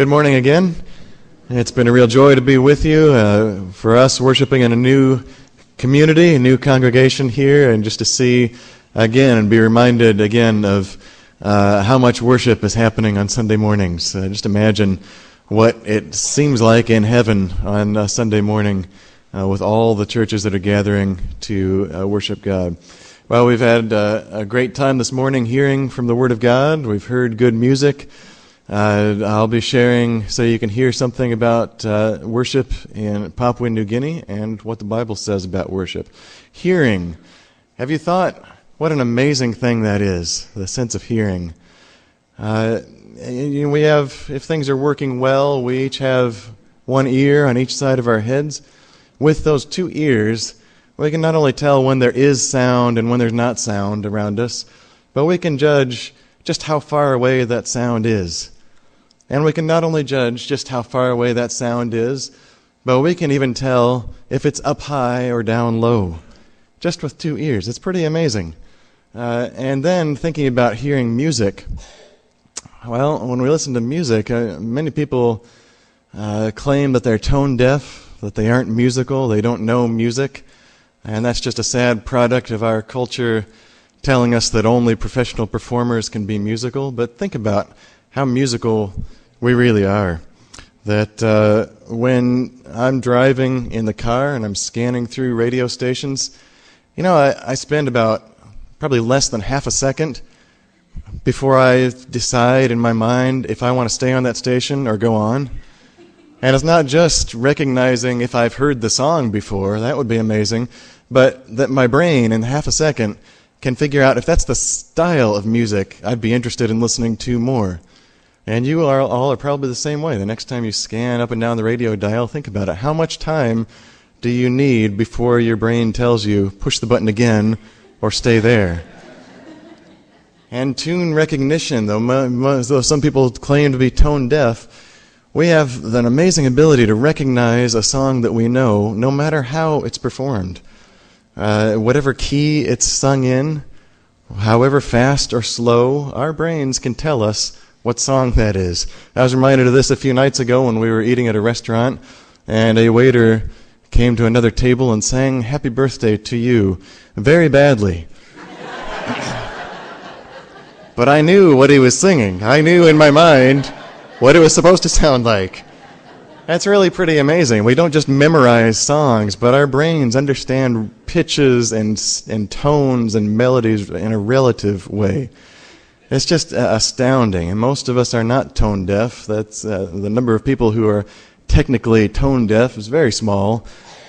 Good morning again. It's been a real joy to be with you. Uh, for us, worshiping in a new community, a new congregation here, and just to see again and be reminded again of uh, how much worship is happening on Sunday mornings. Uh, just imagine what it seems like in heaven on a Sunday morning uh, with all the churches that are gathering to uh, worship God. Well, we've had uh, a great time this morning hearing from the Word of God. We've heard good music. Uh, I'll be sharing so you can hear something about uh, worship in Papua New Guinea and what the Bible says about worship. Hearing. Have you thought what an amazing thing that is, the sense of hearing? Uh, we have, if things are working well, we each have one ear on each side of our heads. With those two ears, we can not only tell when there is sound and when there's not sound around us, but we can judge just how far away that sound is. And we can not only judge just how far away that sound is, but we can even tell if it's up high or down low, just with two ears. It's pretty amazing. Uh, and then thinking about hearing music. Well, when we listen to music, uh, many people uh, claim that they're tone deaf, that they aren't musical, they don't know music. And that's just a sad product of our culture telling us that only professional performers can be musical. But think about how musical we really are. That uh, when I'm driving in the car and I'm scanning through radio stations, you know, I, I spend about probably less than half a second before I decide in my mind if I want to stay on that station or go on. And it's not just recognizing if I've heard the song before, that would be amazing, but that my brain in half a second can figure out if that's the style of music I'd be interested in listening to more. And you are all are probably the same way. The next time you scan up and down the radio dial, think about it. How much time do you need before your brain tells you push the button again or stay there? and tune recognition, though, though some people claim to be tone deaf, we have an amazing ability to recognize a song that we know, no matter how it's performed. Uh, whatever key it's sung in, however fast or slow, our brains can tell us what song that is. I was reminded of this a few nights ago when we were eating at a restaurant, and a waiter came to another table and sang Happy Birthday to You very badly. but I knew what he was singing. I knew in my mind what it was supposed to sound like. That's really pretty amazing. We don't just memorize songs, but our brains understand pitches and, and tones and melodies in a relative way. It's just uh, astounding. And most of us are not tone deaf. That's uh, the number of people who are technically tone deaf is very small,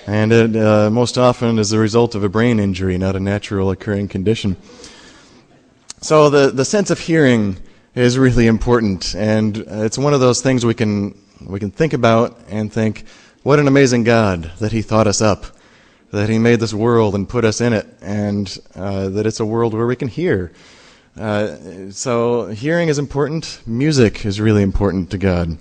and it uh, most often is the result of a brain injury, not a natural occurring condition. So the the sense of hearing is really important, and it's one of those things we can we can think about and think, what an amazing God that He thought us up, that He made this world and put us in it, and uh, that it's a world where we can hear. Uh, so hearing is important. Music is really important to God,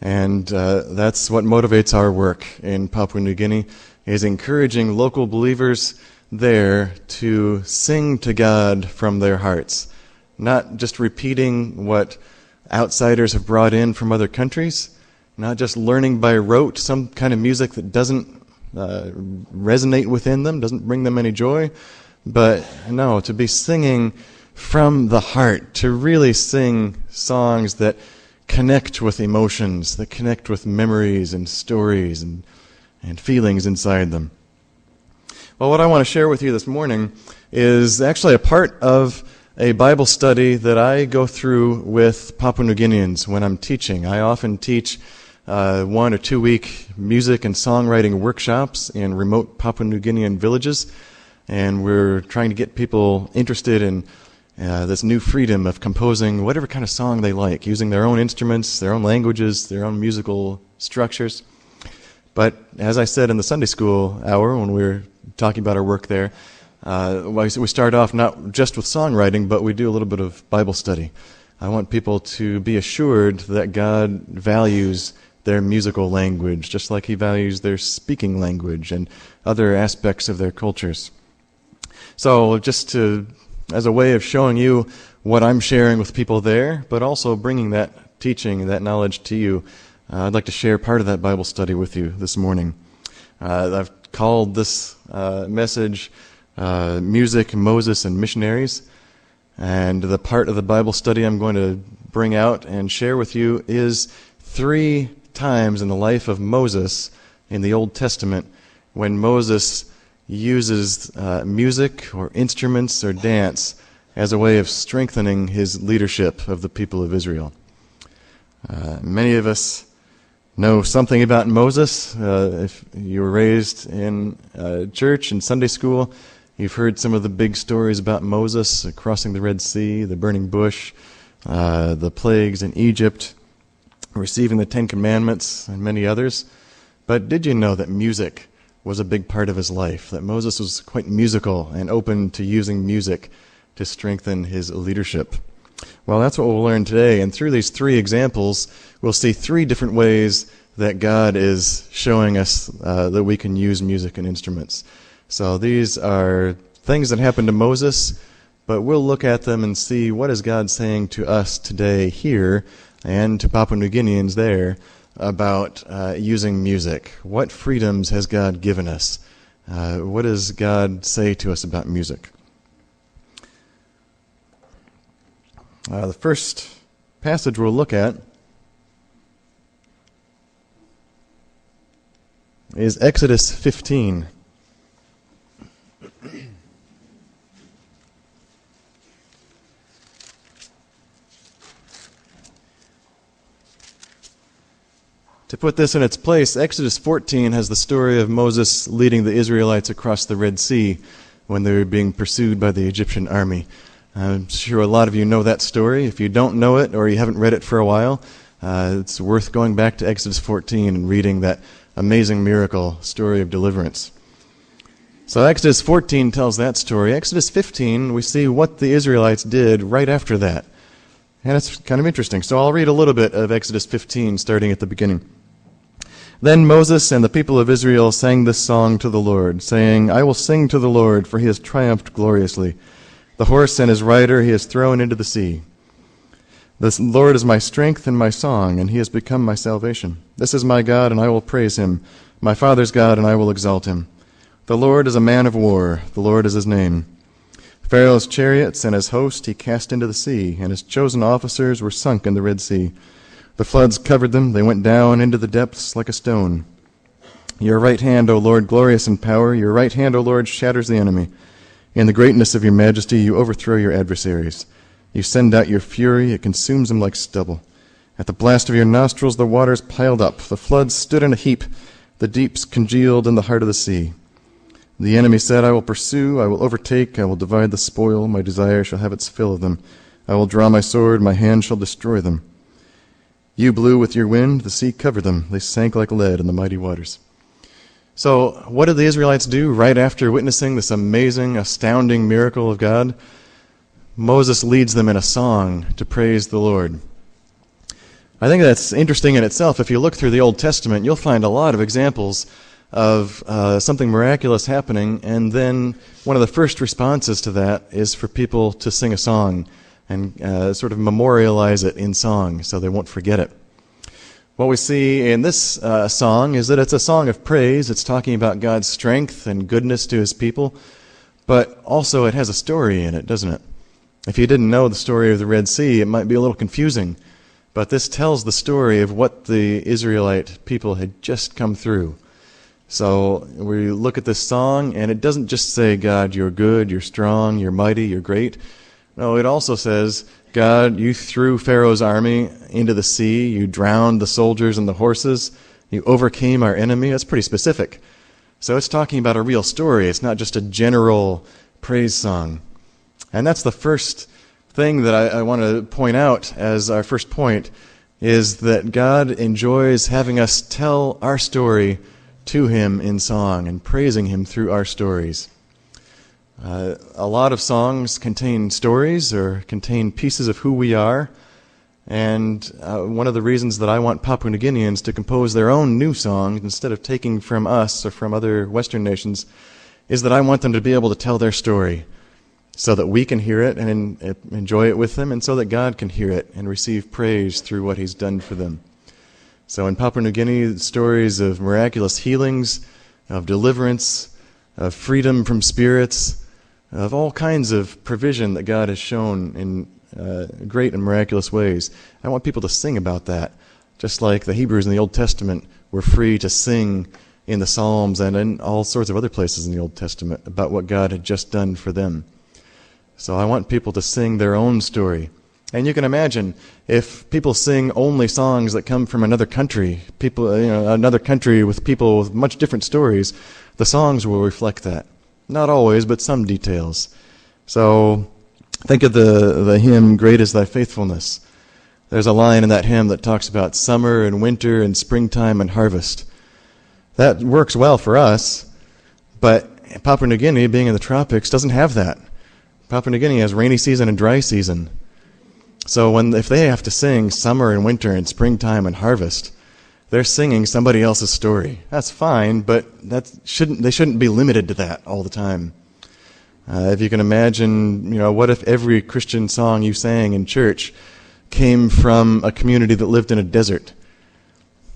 and uh, that's what motivates our work in Papua New Guinea. Is encouraging local believers there to sing to God from their hearts, not just repeating what outsiders have brought in from other countries, not just learning by rote some kind of music that doesn't uh, resonate within them, doesn't bring them any joy, but no, to be singing from the heart, to really sing songs that connect with emotions, that connect with memories and stories and, and feelings inside them. Well, what I want to share with you this morning is actually a part of a Bible study that I go through with Papua New Guineans when I'm teaching. I often teach uh, one or two week music and songwriting workshops in remote Papua New Guinean villages. And we're trying to get people interested in uh, this new freedom of composing whatever kind of song they like, using their own instruments, their own languages, their own musical structures. But as I said in the Sunday school hour when we were talking about our work there, uh, we start off not just with songwriting, but we do a little bit of Bible study. I want people to be assured that God values their musical language, just like He values their speaking language and other aspects of their cultures. So, just to as a way of showing you what I'm sharing with people there, but also bringing that teaching, that knowledge to you, uh, I'd like to share part of that Bible study with you this morning. Uh, I've called this uh, message uh, Music, Moses, and Missionaries. And the part of the Bible study I'm going to bring out and share with you is three times in the life of Moses in the Old Testament when Moses uses uh, music or instruments or dance as a way of strengthening his leadership of the people of Israel. Uh, many of us know something about Moses. Uh, if you were raised in uh, church and Sunday school, you've heard some of the big stories about Moses crossing the Red Sea, the burning bush, uh, the plagues in Egypt, receiving the Ten Commandments, and many others. But did you know that music was a big part of his life? That Moses was quite musical and open to using music to strengthen his leadership? Well, that's what we'll learn today. And through these three examples, we'll see three different ways that God is showing us uh, that we can use music and instruments. So these are things that happened to Moses, but we'll look at them and see what is God saying to us today here and to Papua New Guineans there about uh, using music. What freedoms has God given us? Uh, what does God say to us about music? Uh, the first passage we'll look at is Exodus 15. To put this in its place, Exodus 14 has the story of Moses leading the Israelites across the Red Sea when they were being pursued by the Egyptian army. I'm sure a lot of you know that story. If you don't know it or you haven't read it for a while, uh, it's worth going back to Exodus 14 and reading that amazing miracle story of deliverance. So, Exodus 14 tells that story. Exodus 15, we see what the Israelites did right after that. And it's kind of interesting. So, I'll read a little bit of Exodus 15, starting at the beginning. Then Moses and the people of Israel sang this song to the Lord, saying, I will sing to the Lord, for he has triumphed gloriously. The horse and his rider he has thrown into the sea. The Lord is my strength and my song, and he has become my salvation. This is my God, and I will praise him, my father's God, and I will exalt him. The Lord is a man of war, the Lord is his name. Pharaoh's chariots and his host he cast into the sea, and his chosen officers were sunk in the Red Sea. The floods covered them, they went down into the depths like a stone. Your right hand, O Lord, glorious in power, your right hand, O Lord, shatters the enemy. In the greatness of your majesty, you overthrow your adversaries. You send out your fury, it consumes them like stubble. At the blast of your nostrils, the waters piled up, the floods stood in a heap, the deeps congealed in the heart of the sea. The enemy said, I will pursue, I will overtake, I will divide the spoil, my desire shall have its fill of them. I will draw my sword, my hand shall destroy them. You blew with your wind, the sea covered them. They sank like lead in the mighty waters. So, what did the Israelites do right after witnessing this amazing, astounding miracle of God? Moses leads them in a song to praise the Lord. I think that's interesting in itself. If you look through the Old Testament, you'll find a lot of examples of uh, something miraculous happening, and then one of the first responses to that is for people to sing a song and uh, sort of memorialize it in song so they won't forget it. What we see in this uh, song is that it's a song of praise. It's talking about God's strength and goodness to his people, but also it has a story in it, doesn't it? If you didn't know the story of the Red Sea, it might be a little confusing, but this tells the story of what the Israelite people had just come through. So we look at this song, and it doesn't just say, God, you're good, you're strong, you're mighty, you're great. No, it also says, God, you threw Pharaoh's army into the sea, you drowned the soldiers and the horses, you overcame our enemy. That's pretty specific. So it's talking about a real story. It's not just a general praise song. And that's the first thing that I, I want to point out as our first point is that God enjoys having us tell our story to Him in song and praising Him through our stories. Uh, a lot of songs contain stories or contain pieces of who we are. And uh, one of the reasons that I want Papua New Guineans to compose their own new songs instead of taking from us or from other Western nations is that I want them to be able to tell their story. so that we can hear it and enjoy it with them, and so that God can hear it and receive praise through what He's done for them. So in Papua New Guinea, stories of miraculous healings, of deliverance, of freedom from spirits, of all kinds of provision that God has shown in uh, great and miraculous ways. I want people to sing about that, just like the Hebrews in the Old Testament were free to sing in the Psalms and in all sorts of other places in the Old Testament about what God had just done for them. So I want people to sing their own story. And you can imagine if people sing only songs that come from another country, people, you know, another country with people with much different stories, the songs will reflect that. Not always, but some details. So think of the, the hymn, Great is Thy Faithfulness. There's a line in that hymn that talks about summer and winter and springtime and harvest. That works well for us, but Papua New Guinea, being in the tropics, doesn't have that. Papua New Guinea has rainy season and dry season. So when if they have to sing summer and winter and springtime and harvest, they're singing somebody else's story. That's fine, but that shouldn't they shouldn't be limited to that all the time. Uh, if you can imagine, you know, what if every Christian song you sang in church came from a community that lived in a desert?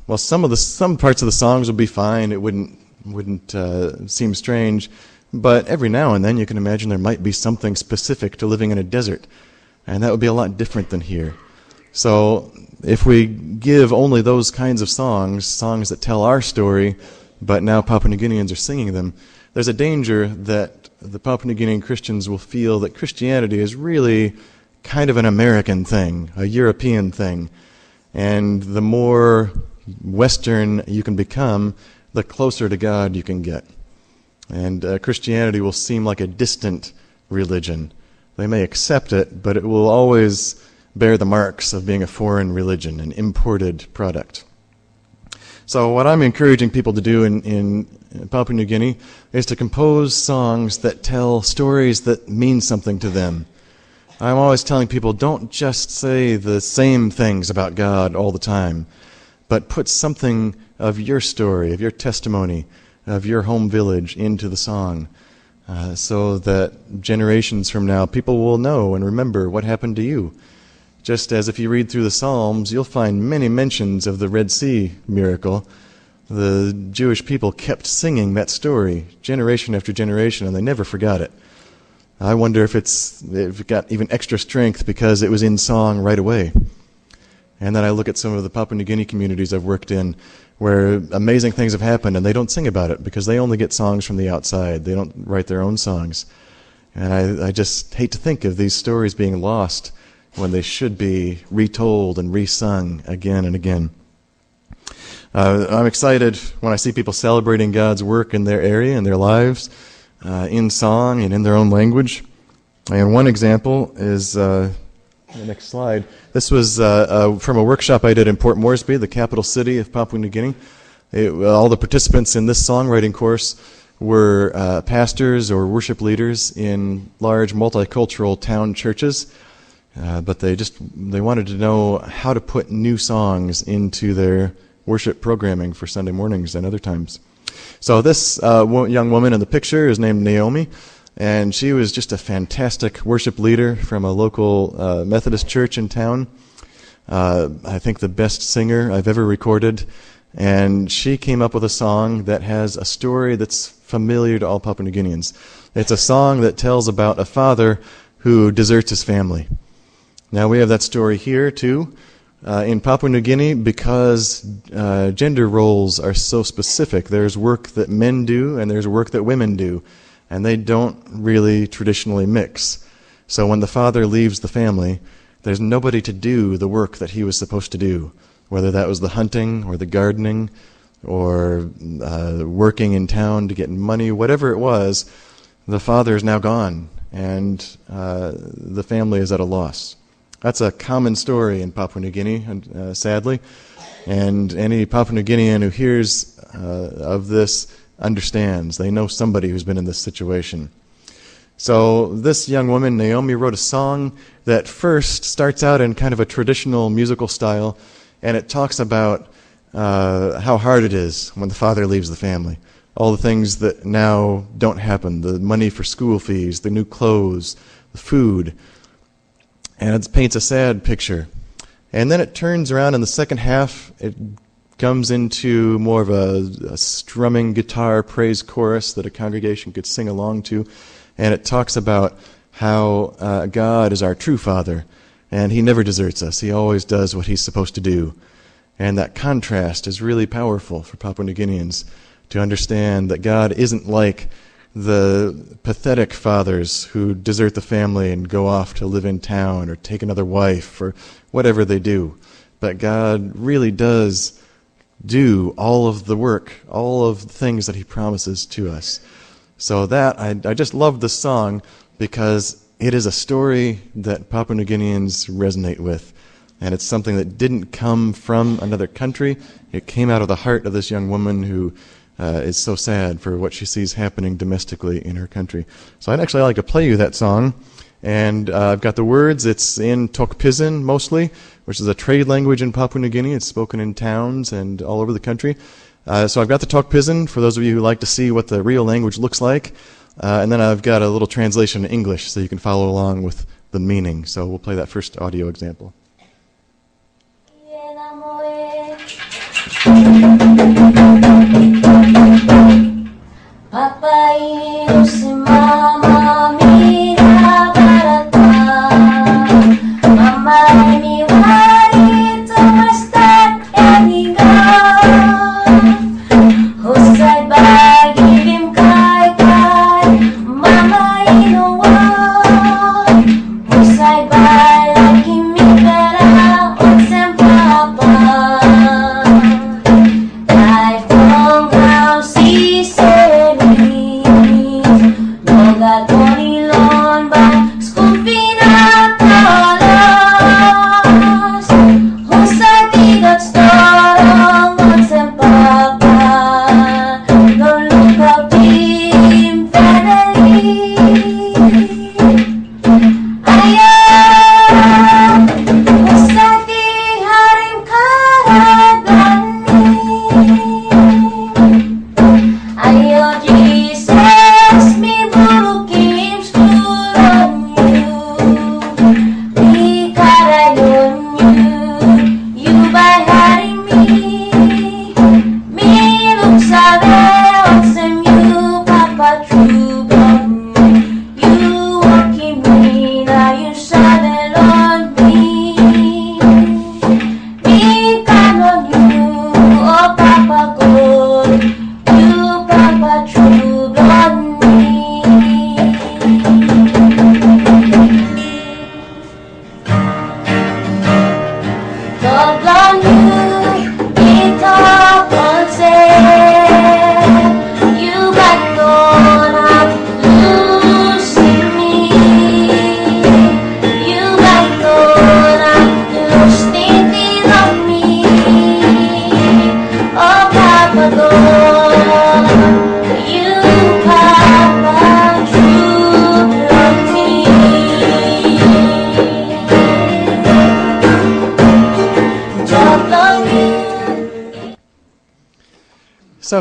well, some of the some parts of the songs would be fine. It wouldn't wouldn't uh, seem strange, but every now and then you can imagine there might be something specific to living in a desert, and that would be a lot different than here. So if we give only those kinds of songs, songs that tell our story, but now Papua New Guineans are singing them, there's a danger that the Papua New Guinean Christians will feel that Christianity is really kind of an American thing, a European thing. And the more Western you can become, the closer to God you can get. And uh, Christianity will seem like a distant religion. They may accept it, but it will always bear the marks of being a foreign religion, an imported product. So, what I'm encouraging people to do in, in Papua New Guinea is to compose songs that tell stories that mean something to them. I'm always telling people don't just say the same things about God all the time but put something of your story, of your testimony, of your home village into the song. Uh, so that generations from now, people will know and remember what happened to you. Just as if you read through the Psalms, you'll find many mentions of the Red Sea miracle. The Jewish people kept singing that story generation after generation, and they never forgot it. I wonder if it's if it got even extra strength because it was in song right away. And then I look at some of the Papua New Guinea communities I've worked in where amazing things have happened and they don't sing about it because they only get songs from the outside. They don't write their own songs. And I, I just hate to think of these stories being lost when they should be retold and resung again and again. Uh, I'm excited when I see people celebrating God's work in their area and their lives uh, in song and in their own language. And one example is uh, the next slide. This was uh, uh, from a workshop I did in Port Moresby, the capital city of Papua New Guinea. It, all the participants in this songwriting course were uh, pastors or worship leaders in large multicultural town churches. Uh, but they just they wanted to know how to put new songs into their worship programming for Sunday mornings and other times. So this uh, young woman in the picture is named Naomi and she was just a fantastic worship leader from a local uh, Methodist church in town. Uh, I think the best singer I've ever recorded. And she came up with a song that has a story that's familiar to all Papua New Guineans. It's a song that tells about a father who deserts his family. Now we have that story here too. Uh, in Papua New Guinea, because uh, gender roles are so specific, there's work that men do and there's work that women do and they don't really traditionally mix. So when the father leaves the family, there's nobody to do the work that he was supposed to do, whether that was the hunting or the gardening or uh, working in town to get money, whatever it was, the father is now gone and uh, the family is at a loss. That's a common story in Papua New Guinea, uh, sadly. And any Papua New Guinean who hears uh, of this understands. They know somebody who's been in this situation. So this young woman, Naomi, wrote a song that first starts out in kind of a traditional musical style, and it talks about uh, how hard it is when the father leaves the family. all the things that now don't happen the money for school fees, the new clothes, the food. And it paints a sad picture. And then it turns around in the second half, it comes into more of a, a strumming guitar praise chorus that a congregation could sing along to. And it talks about how uh, God is our true Father, and He never deserts us. He always does what He's supposed to do. And that contrast is really powerful for Papua New Guineans to understand that God isn't like the pathetic fathers who desert the family and go off to live in town or take another wife or whatever they do. But God really does do all of the work, all of the things that He promises to us. So that, I, I just love this song because it is a story that Papua New Guineans resonate with. And it's something that didn't come from another country. It came out of the heart of this young woman who uh, is so sad for what she sees happening domestically in her country. So I'd actually like to play you that song. And uh, I've got the words. It's in Tok Pisin mostly, which is a trade language in Papua New Guinea. It's spoken in towns and all over the country. Uh, so I've got the Tok Pisin for those of you who like to see what the real language looks like. Uh, and then I've got a little translation in English so you can follow along with the meaning. So we'll play that first audio example. Papai, eu se mama, mira para tá. Mamãe,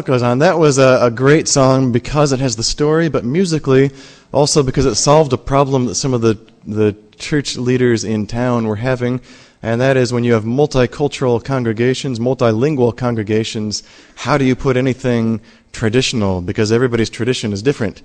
goes on. That was a, a, great song because it has the story, but musically, also because it solved a problem that some of the, the church leaders in town were having, and that is when you have multicultural congregations, multilingual congregations, how do you put anything traditional? Because everybody's tradition is different.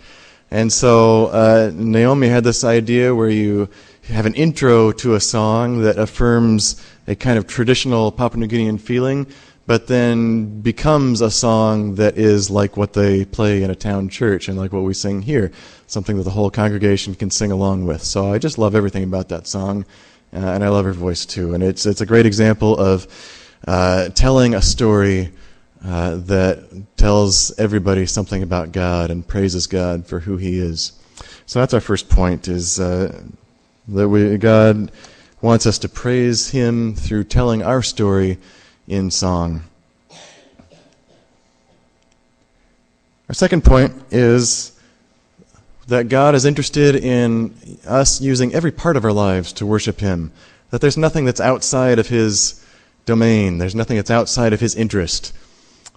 And so uh, Naomi had this idea where you have an intro to a song that affirms a kind of traditional Papua New Guinean feeling but then becomes a song that is like what they play in a town church and like what we sing here, something that the whole congregation can sing along with. So I just love everything about that song, uh, and I love her voice too. And it's it's a great example of uh, telling a story uh, that tells everybody something about God and praises God for who He is. So that's our first point: is uh, that we God wants us to praise Him through telling our story in song. Our second point is that God is interested in us using every part of our lives to worship Him. That there's nothing that's outside of His domain, there's nothing that's outside of His interest.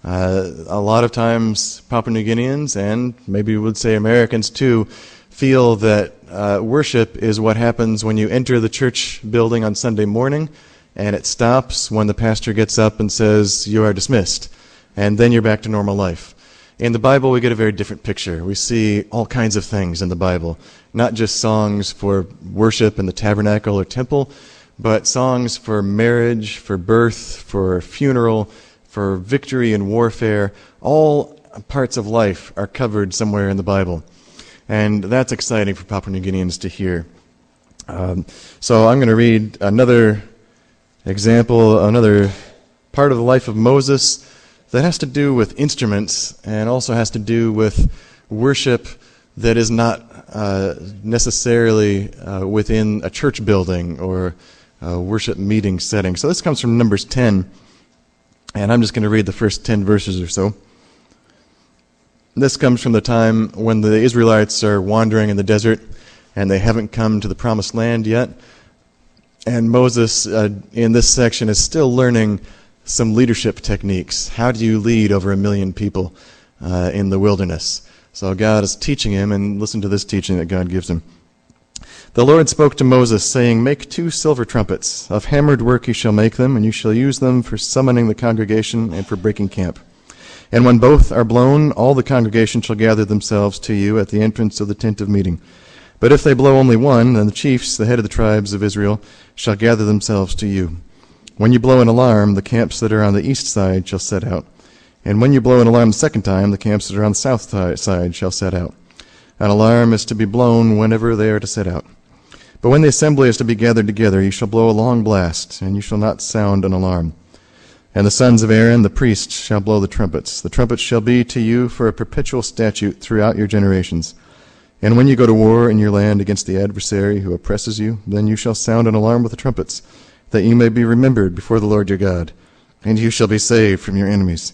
Uh, a lot of times, Papua New Guineans and maybe we would say Americans too feel that uh, worship is what happens when you enter the church building on Sunday morning and it stops when the pastor gets up and says, You are dismissed. And then you're back to normal life. In the Bible, we get a very different picture. We see all kinds of things in the Bible, not just songs for worship in the tabernacle or temple, but songs for marriage, for birth, for funeral, for victory in warfare. All parts of life are covered somewhere in the Bible. And that's exciting for Papua New Guineans to hear. Um, so I'm going to read another example, another part of the life of Moses that has to do with instruments and also has to do with worship that is not uh, necessarily uh, within a church building or a worship meeting setting. So this comes from Numbers 10, and I'm just going to read the first 10 verses or so. This comes from the time when the Israelites are wandering in the desert and they haven't come to the promised land yet. And Moses, uh, in this section, is still learning some leadership techniques. How do you lead over a million people uh, in the wilderness? So God is teaching him, and listen to this teaching that God gives him. The Lord spoke to Moses, saying, Make two silver trumpets. Of hammered work you shall make them, and you shall use them for summoning the congregation and for breaking camp. And when both are blown, all the congregation shall gather themselves to you at the entrance of the tent of meeting. But if they blow only one, then the chiefs, the head of the tribes of Israel, shall gather themselves to you. When you blow an alarm, the camps that are on the east side shall set out. And when you blow an alarm the second time, the camps that are on the south side shall set out. An alarm is to be blown whenever they are to set out. But when the assembly is to be gathered together, you shall blow a long blast, and you shall not sound an alarm. And the sons of Aaron, the priests, shall blow the trumpets. The trumpets shall be to you for a perpetual statute throughout your generations. And when you go to war in your land against the adversary who oppresses you, then you shall sound an alarm with the trumpets, that you may be remembered before the Lord your God, and you shall be saved from your enemies.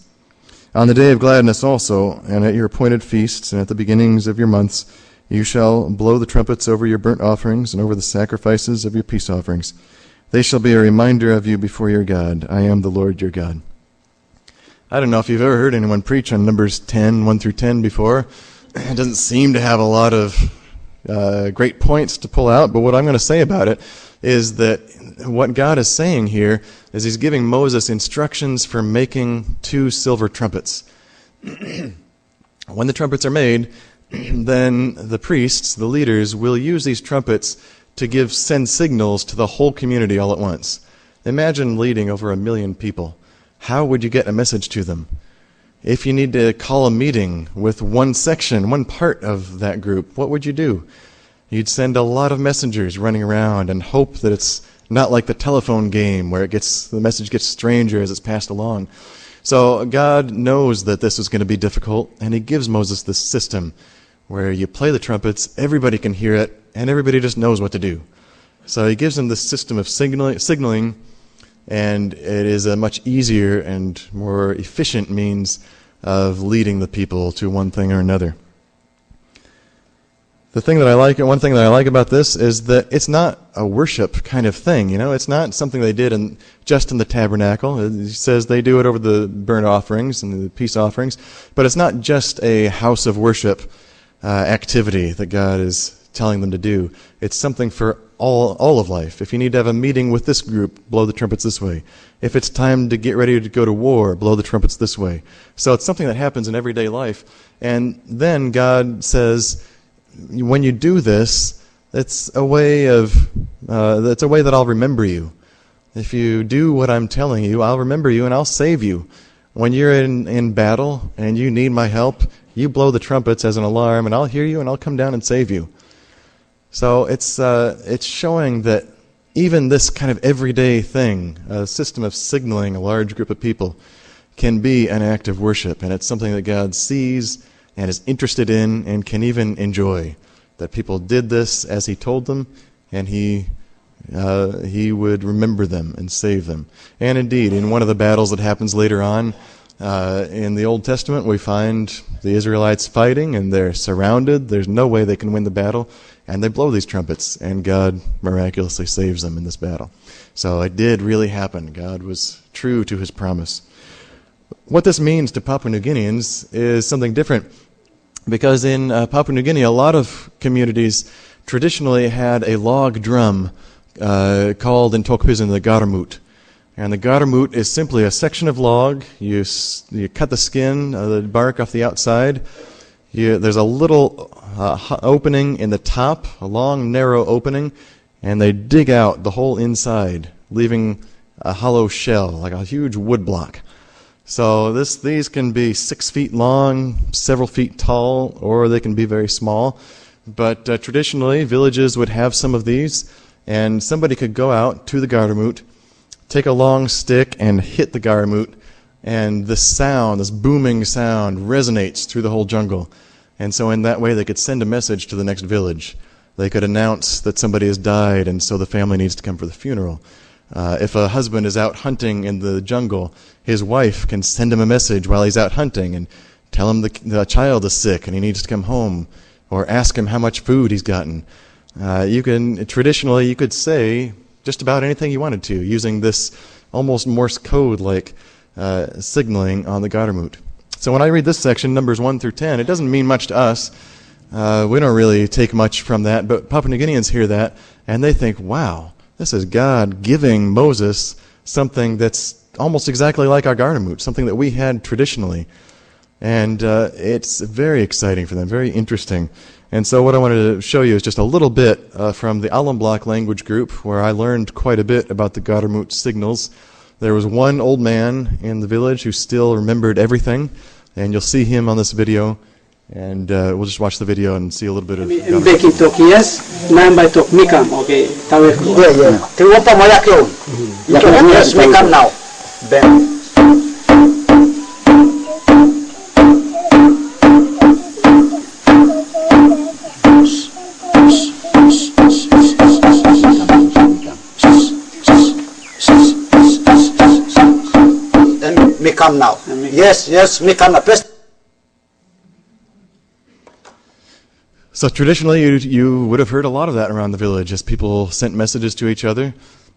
On the day of gladness also, and at your appointed feasts, and at the beginnings of your months, you shall blow the trumpets over your burnt offerings and over the sacrifices of your peace offerings they shall be a reminder of you before your God. I am the Lord your God. I don't know if you've ever heard anyone preach on Numbers 10, 1 through 10 before. It doesn't seem to have a lot of uh, great points to pull out, but what I'm going to say about it is that what God is saying here is He's giving Moses instructions for making two silver trumpets. when the trumpets are made, then the priests, the leaders, will use these trumpets to give send signals to the whole community all at once. Imagine leading over a million people. How would you get a message to them? If you need to call a meeting with one section, one part of that group, what would you do? You'd send a lot of messengers running around and hope that it's not like the telephone game where it gets the message gets stranger as it's passed along. So God knows that this is going to be difficult, and He gives Moses this system where you play the trumpets, everybody can hear it, and everybody just knows what to do. So he gives them this system of signaling, and it is a much easier and more efficient means of leading the people to one thing or another. The thing that I like, one thing that I like about this is that it's not a worship kind of thing. You know, it's not something they did in, just in the tabernacle. It says they do it over the burnt offerings and the peace offerings, but it's not just a house of worship uh, activity that God is telling them to do. It's something for all, all of life. If you need to have a meeting with this group, blow the trumpets this way. If it's time to get ready to go to war, blow the trumpets this way. So it's something that happens in everyday life. And then God says, when you do this, it's a way of, uh, it's a way that I'll remember you. If you do what I'm telling you, I'll remember you and I'll save you. When you're in, in battle and you need my help, you blow the trumpets as an alarm, and I'll hear you, and I'll come down and save you. So it's uh, it's showing that even this kind of everyday thing, a system of signaling a large group of people, can be an act of worship, and it's something that God sees and is interested in and can even enjoy. That people did this as He told them, and He uh, He would remember them and save them. And indeed, in one of the battles that happens later on, uh, in the Old Testament, we find the Israelites fighting and they're surrounded. There's no way they can win the battle. And they blow these trumpets, and God miraculously saves them in this battle. So it did really happen. God was true to his promise. what this means to Papua New Guineans is something different because in uh, Papua New Guinea, a lot of communities traditionally had a log drum uh, called in Tok the garamut. And the garamut is simply a section of log. You, you cut the skin, uh, the bark off the outside. You, there's a little uh, opening in the top, a long, narrow opening, and they dig out the whole inside, leaving a hollow shell, like a huge wood block. So this, these can be six feet long, several feet tall, or they can be very small. But uh, traditionally, villages would have some of these, and somebody could go out to the garamut, take a long stick and hit the garamut, and this sound, this booming sound, resonates through the whole jungle. And so, in that way, they could send a message to the next village. They could announce that somebody has died, and so the family needs to come for the funeral. Uh, if a husband is out hunting in the jungle, his wife can send him a message while he's out hunting and tell him the, the child is sick and he needs to come home, or ask him how much food he's gotten. Uh, you can traditionally you could say just about anything you wanted to using this almost Morse code like uh, signaling on the garamut. So when I read this section, numbers 1 through 10, it doesn't mean much to us. Uh, we don't really take much from that, but Papua New Guineans hear that and they think, wow, this is God giving Moses something that's almost exactly like our garamut, something that we had traditionally. And uh, it's very exciting for them, very interesting. And so, what I wanted to show you is just a little bit uh, from the Alamblak language group, where I learned quite a bit about the garamut signals. There was one old man in the village who still remembered everything, and you'll see him on this video. And uh, we'll just watch the video and see a little bit of. Mbeki Tokias, Namba Tok Mikam, okay. Yeah, yeah. Tiwapa moyak yun. Yes, Mikam now. Ben. Mikam now. Yes, yes, Mikam now. Press So traditionally, you, you would have heard a lot of that around the village as people sent messages to each other.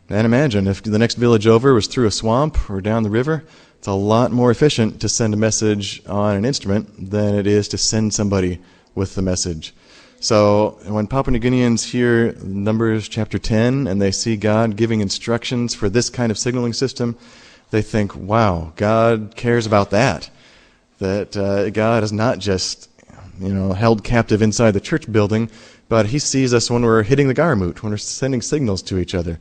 And imagine if the next village over was through a swamp or down the river, it's a lot more efficient to send a message on an instrument than it is to send somebody with the message. So when Papua New Guineans hear Numbers chapter 10 and they see God giving instructions for this kind of signaling system, they think, wow, God cares about that. That uh, God is not just you know, held captive inside the church building, but he sees us when we're hitting the garamut, when we're sending signals to each other.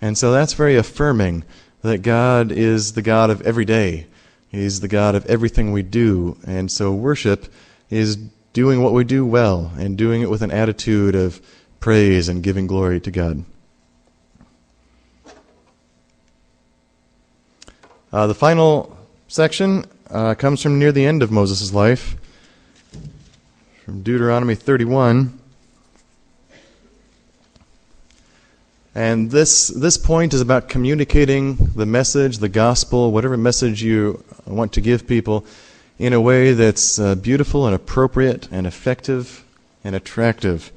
And so that's very affirming that God is the God of every day. He's the God of everything we do. And so worship is doing what we do well and doing it with an attitude of praise and giving glory to God. Uh, the final section uh, comes from near the end of Moses' life from Deuteronomy 31. And this, this point is about communicating the message, the gospel, whatever message you want to give people, in a way that's uh, beautiful and appropriate and effective and attractive.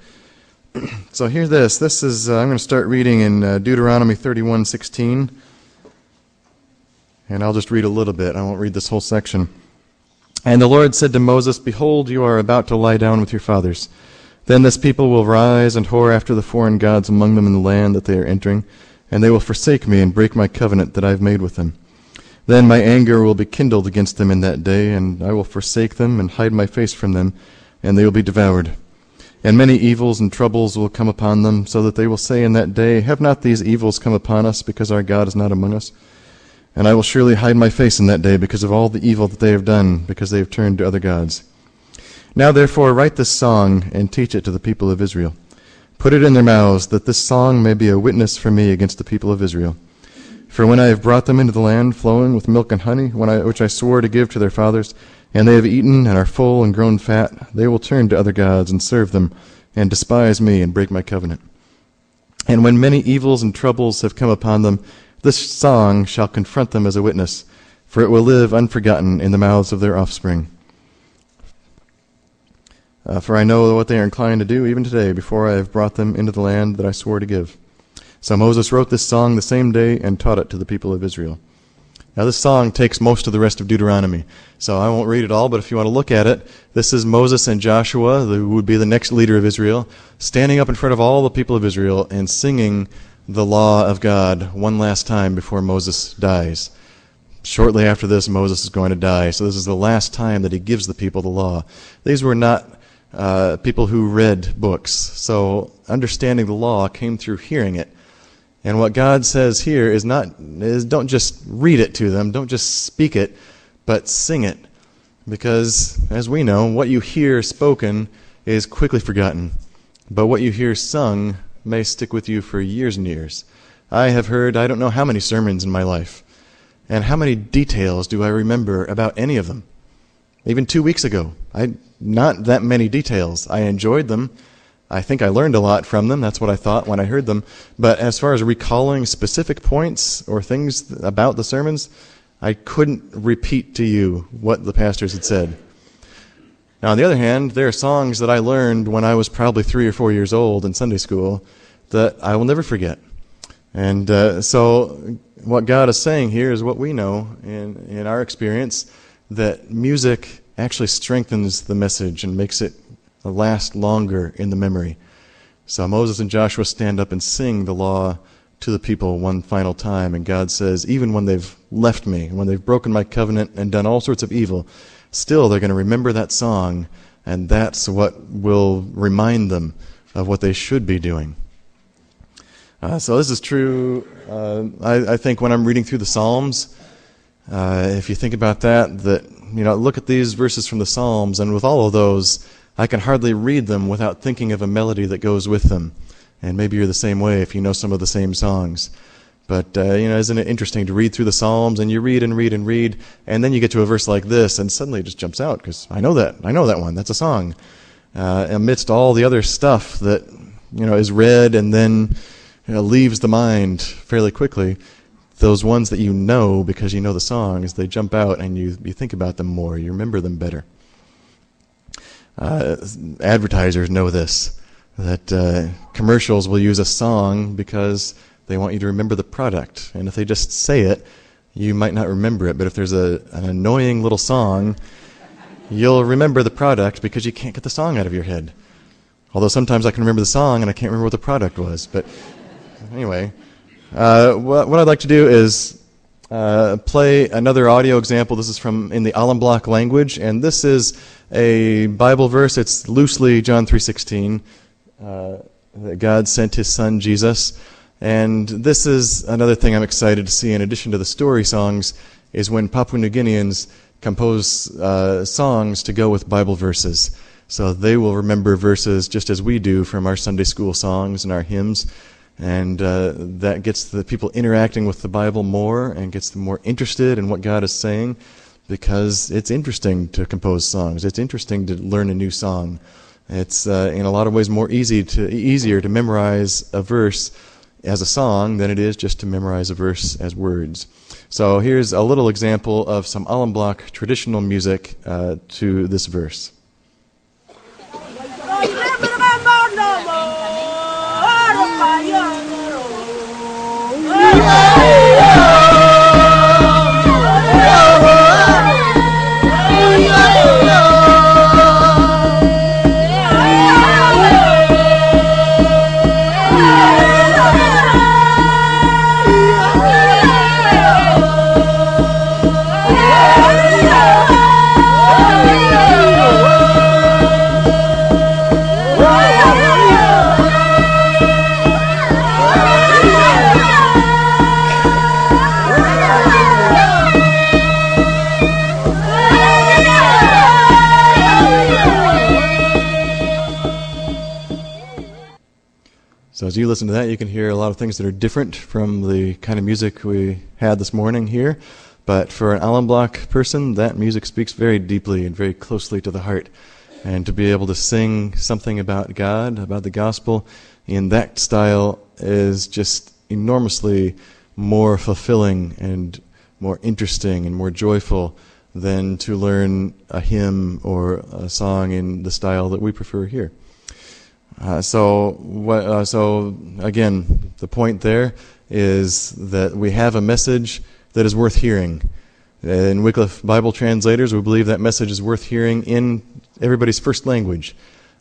so hear this. This is uh, I'm going to start reading in uh, Deuteronomy 31:16, and I'll just read a little bit. I won't read this whole section. And the Lord said to Moses, Behold, you are about to lie down with your fathers. Then this people will rise and whore after the foreign gods among them in the land that they are entering, and they will forsake me and break my covenant that I have made with them. Then my anger will be kindled against them in that day, and I will forsake them and hide my face from them, and they will be devoured. And many evils and troubles will come upon them, so that they will say in that day, Have not these evils come upon us, because our God is not among us? And I will surely hide my face in that day because of all the evil that they have done, because they have turned to other gods. Now therefore write this song and teach it to the people of Israel. Put it in their mouths, that this song may be a witness for me against the people of Israel. For when I have brought them into the land flowing with milk and honey, I, which I swore to give to their fathers, and they have eaten and are full and grown fat, they will turn to other gods and serve them, and despise me and break my covenant. And when many evils and troubles have come upon them, this song shall confront them as a witness, for it will live unforgotten in the mouths of their offspring. Uh, for I know what they are inclined to do even today, before I have brought them into the land that I swore to give. So Moses wrote this song the same day and taught it to the people of Israel. Now, this song takes most of the rest of Deuteronomy, so I won't read it all, but if you want to look at it, this is Moses and Joshua, who would be the next leader of Israel, standing up in front of all the people of Israel and singing the law of God one last time before Moses dies. Shortly after this, Moses is going to die, so this is the last time that he gives the people the law. These were not uh, people who read books, so understanding the law came through hearing it. And what God says here is not is don't just read it to them, don't just speak it, but sing it. Because as we know, what you hear spoken is quickly forgotten, but what you hear sung may stick with you for years and years. I have heard I don't know how many sermons in my life, and how many details do I remember about any of them? Even 2 weeks ago, I not that many details. I enjoyed them I think I learned a lot from them. That's what I thought when I heard them. But as far as recalling specific points or things about the sermons, I couldn't repeat to you what the pastors had said. Now, on the other hand, there are songs that I learned when I was probably three or four years old in Sunday school that I will never forget. And uh, so, what God is saying here is what we know in, in our experience that music actually strengthens the message and makes it last longer in the memory. So Moses and Joshua stand up and sing the law to the people one final time, and God says, even when they've left me, when they've broken my covenant and done all sorts of evil, still they're going to remember that song, and that's what will remind them of what they should be doing. Uh, so this is true. Uh, I, I, think when I'm reading through the Psalms, uh, if you think about that, that you know, look at these verses from the Psalms, and with all of those, I can hardly read them without thinking of a melody that goes with them. And maybe you're the same way if you know some of the same songs. But, uh, you know, isn't it interesting to read through the Psalms and you read and read and read, and then you get to a verse like this, and suddenly it just jumps out because I know that. I know that one. That's a song. Uh, amidst all the other stuff that, you know, is read and then you know, leaves the mind fairly quickly, those ones that you know because you know the songs, they jump out and you, you think about them more. You remember them better. Uh, advertisers know this that uh, commercials will use a song because they want you to remember the product. And if they just say it, you might not remember it. But if there's a, an annoying little song, you'll remember the product because you can't get the song out of your head. Although sometimes I can remember the song and I can't remember what the product was. But anyway, uh, what, what, I'd like to do is uh, play another audio example. This is from in the Alamblak language, and this is a Bible verse. It's loosely John 3:16. Uh, that God sent His Son Jesus, and this is another thing I'm excited to see. In addition to the story songs, is when Papua New Guineans compose uh, songs to go with Bible verses. So they will remember verses just as we do from our Sunday school songs and our hymns. And uh, that gets the people interacting with the Bible more and gets them more interested in what God is saying because it's interesting to compose songs. It's interesting to learn a new song. It's uh, in a lot of ways more easy to easier to memorize a verse as a song than it is just to memorize a verse as words. So here's a little example of some Alamblak traditional music uh, to this verse. So as you listen to that, you can hear a lot of things that are different from the kind of music we had this morning here. But for an Allen Alamblak person, that music speaks very deeply and very closely to the heart. And to be able to sing something about God, about the gospel, in that style is just enormously more fulfilling and more interesting and more joyful than to learn a hymn or a song in the style that we prefer here. Uh, so, what, uh, so again, the point there is that we have a message that is worth hearing. In Wycliffe Bible translators, we believe that message is worth hearing in everybody's first language.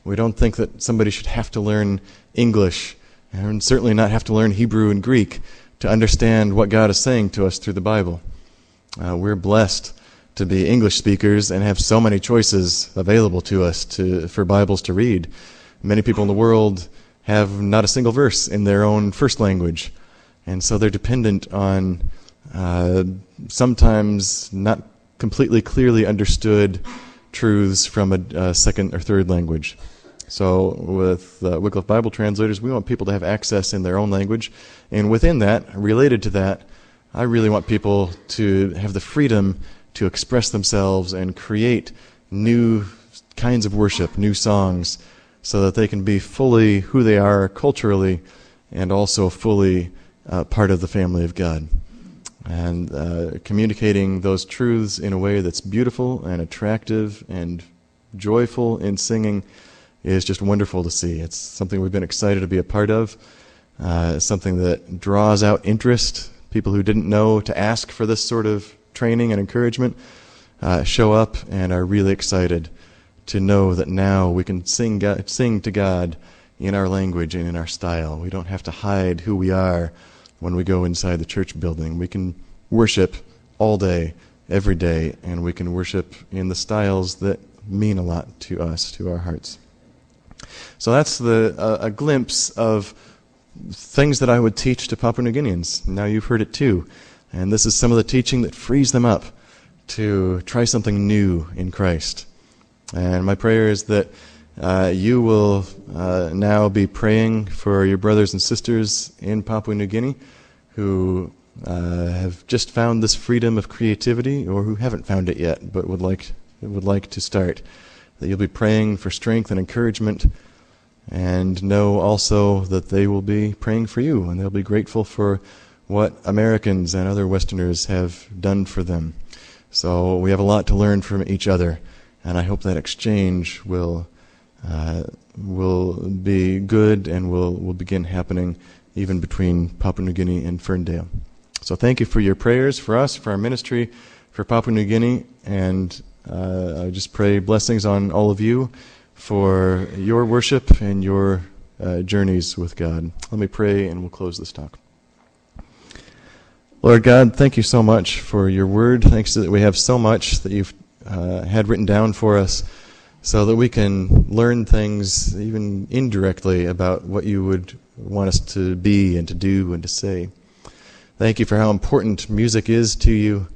We don't think that somebody should have to learn English and certainly not have to learn Hebrew and Greek to understand what God is saying to us through the Bible. Uh, we're blessed to be English speakers and have so many choices available to us to, for Bibles to read. Many people in the world have not a single verse in their own first language, and so they're dependent on uh, sometimes not completely clearly understood truths from a, a second or third language. So, with uh, Wycliffe Bible translators, we want people to have access in their own language. And within that, related to that, I really want people to have the freedom to express themselves and create new kinds of worship, new songs, so that they can be fully who they are culturally and also fully uh, part of the family of God. And uh, communicating those truths in a way that's beautiful and attractive and joyful in singing is just wonderful to see. It's something we've been excited to be a part of. Uh, something that draws out interest. People who didn't know to ask for this sort of training and encouragement uh, show up and are really excited to know that now we can sing God, sing to God in our language and in our style. We don't have to hide who we are when we go inside the church building. We can worship all day, every day, and we can worship in the styles that mean a lot to us, to our hearts. So that's the, uh, a glimpse of things that I would teach to Papua New Guineans. Now you've heard it too. And this is some of the teaching that frees them up to try something new in Christ. And my prayer is that uh, you will uh, now be praying for your brothers and sisters in Papua New Guinea who uh, have just found this freedom of creativity or who haven't found it yet but would like, would like to start. That you'll be praying for strength and encouragement and know also that they will be praying for you and they'll be grateful for what Americans and other Westerners have done for them. So we have a lot to learn from each other, and I hope that exchange will uh, will be good and will will begin happening even between Papua New Guinea and Ferndale. So thank you for your prayers for us, for our ministry, for Papua New Guinea, and uh, I just pray blessings on all of you for your worship and your uh, journeys with God. Let me pray and we'll close this talk. Lord God, thank you so much for your word. Thanks that we have so much that you've uh, had written down for us so that we can learn things even indirectly about what you would want us to be and to do and to say. Thank you for how important music is to you.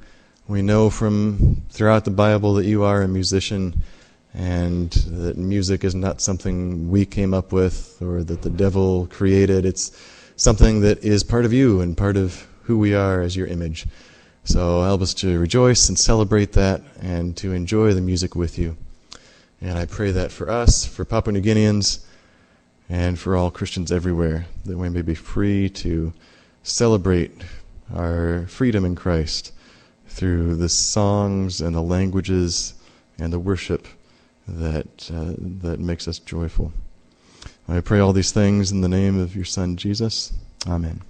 We know from throughout the Bible that you are a musician and that music is not something we came up with or that the devil created. It's something that is part of you and part of who we are as your image. So help us to rejoice and celebrate that and to enjoy the music with you. And I pray that for us, for Papua New Guineans, and for all Christians everywhere, that we may be free to celebrate our freedom in Christ through the songs and the languages and the worship that, uh, that makes us joyful. I pray all these things in the name of your Son, Jesus. Amen.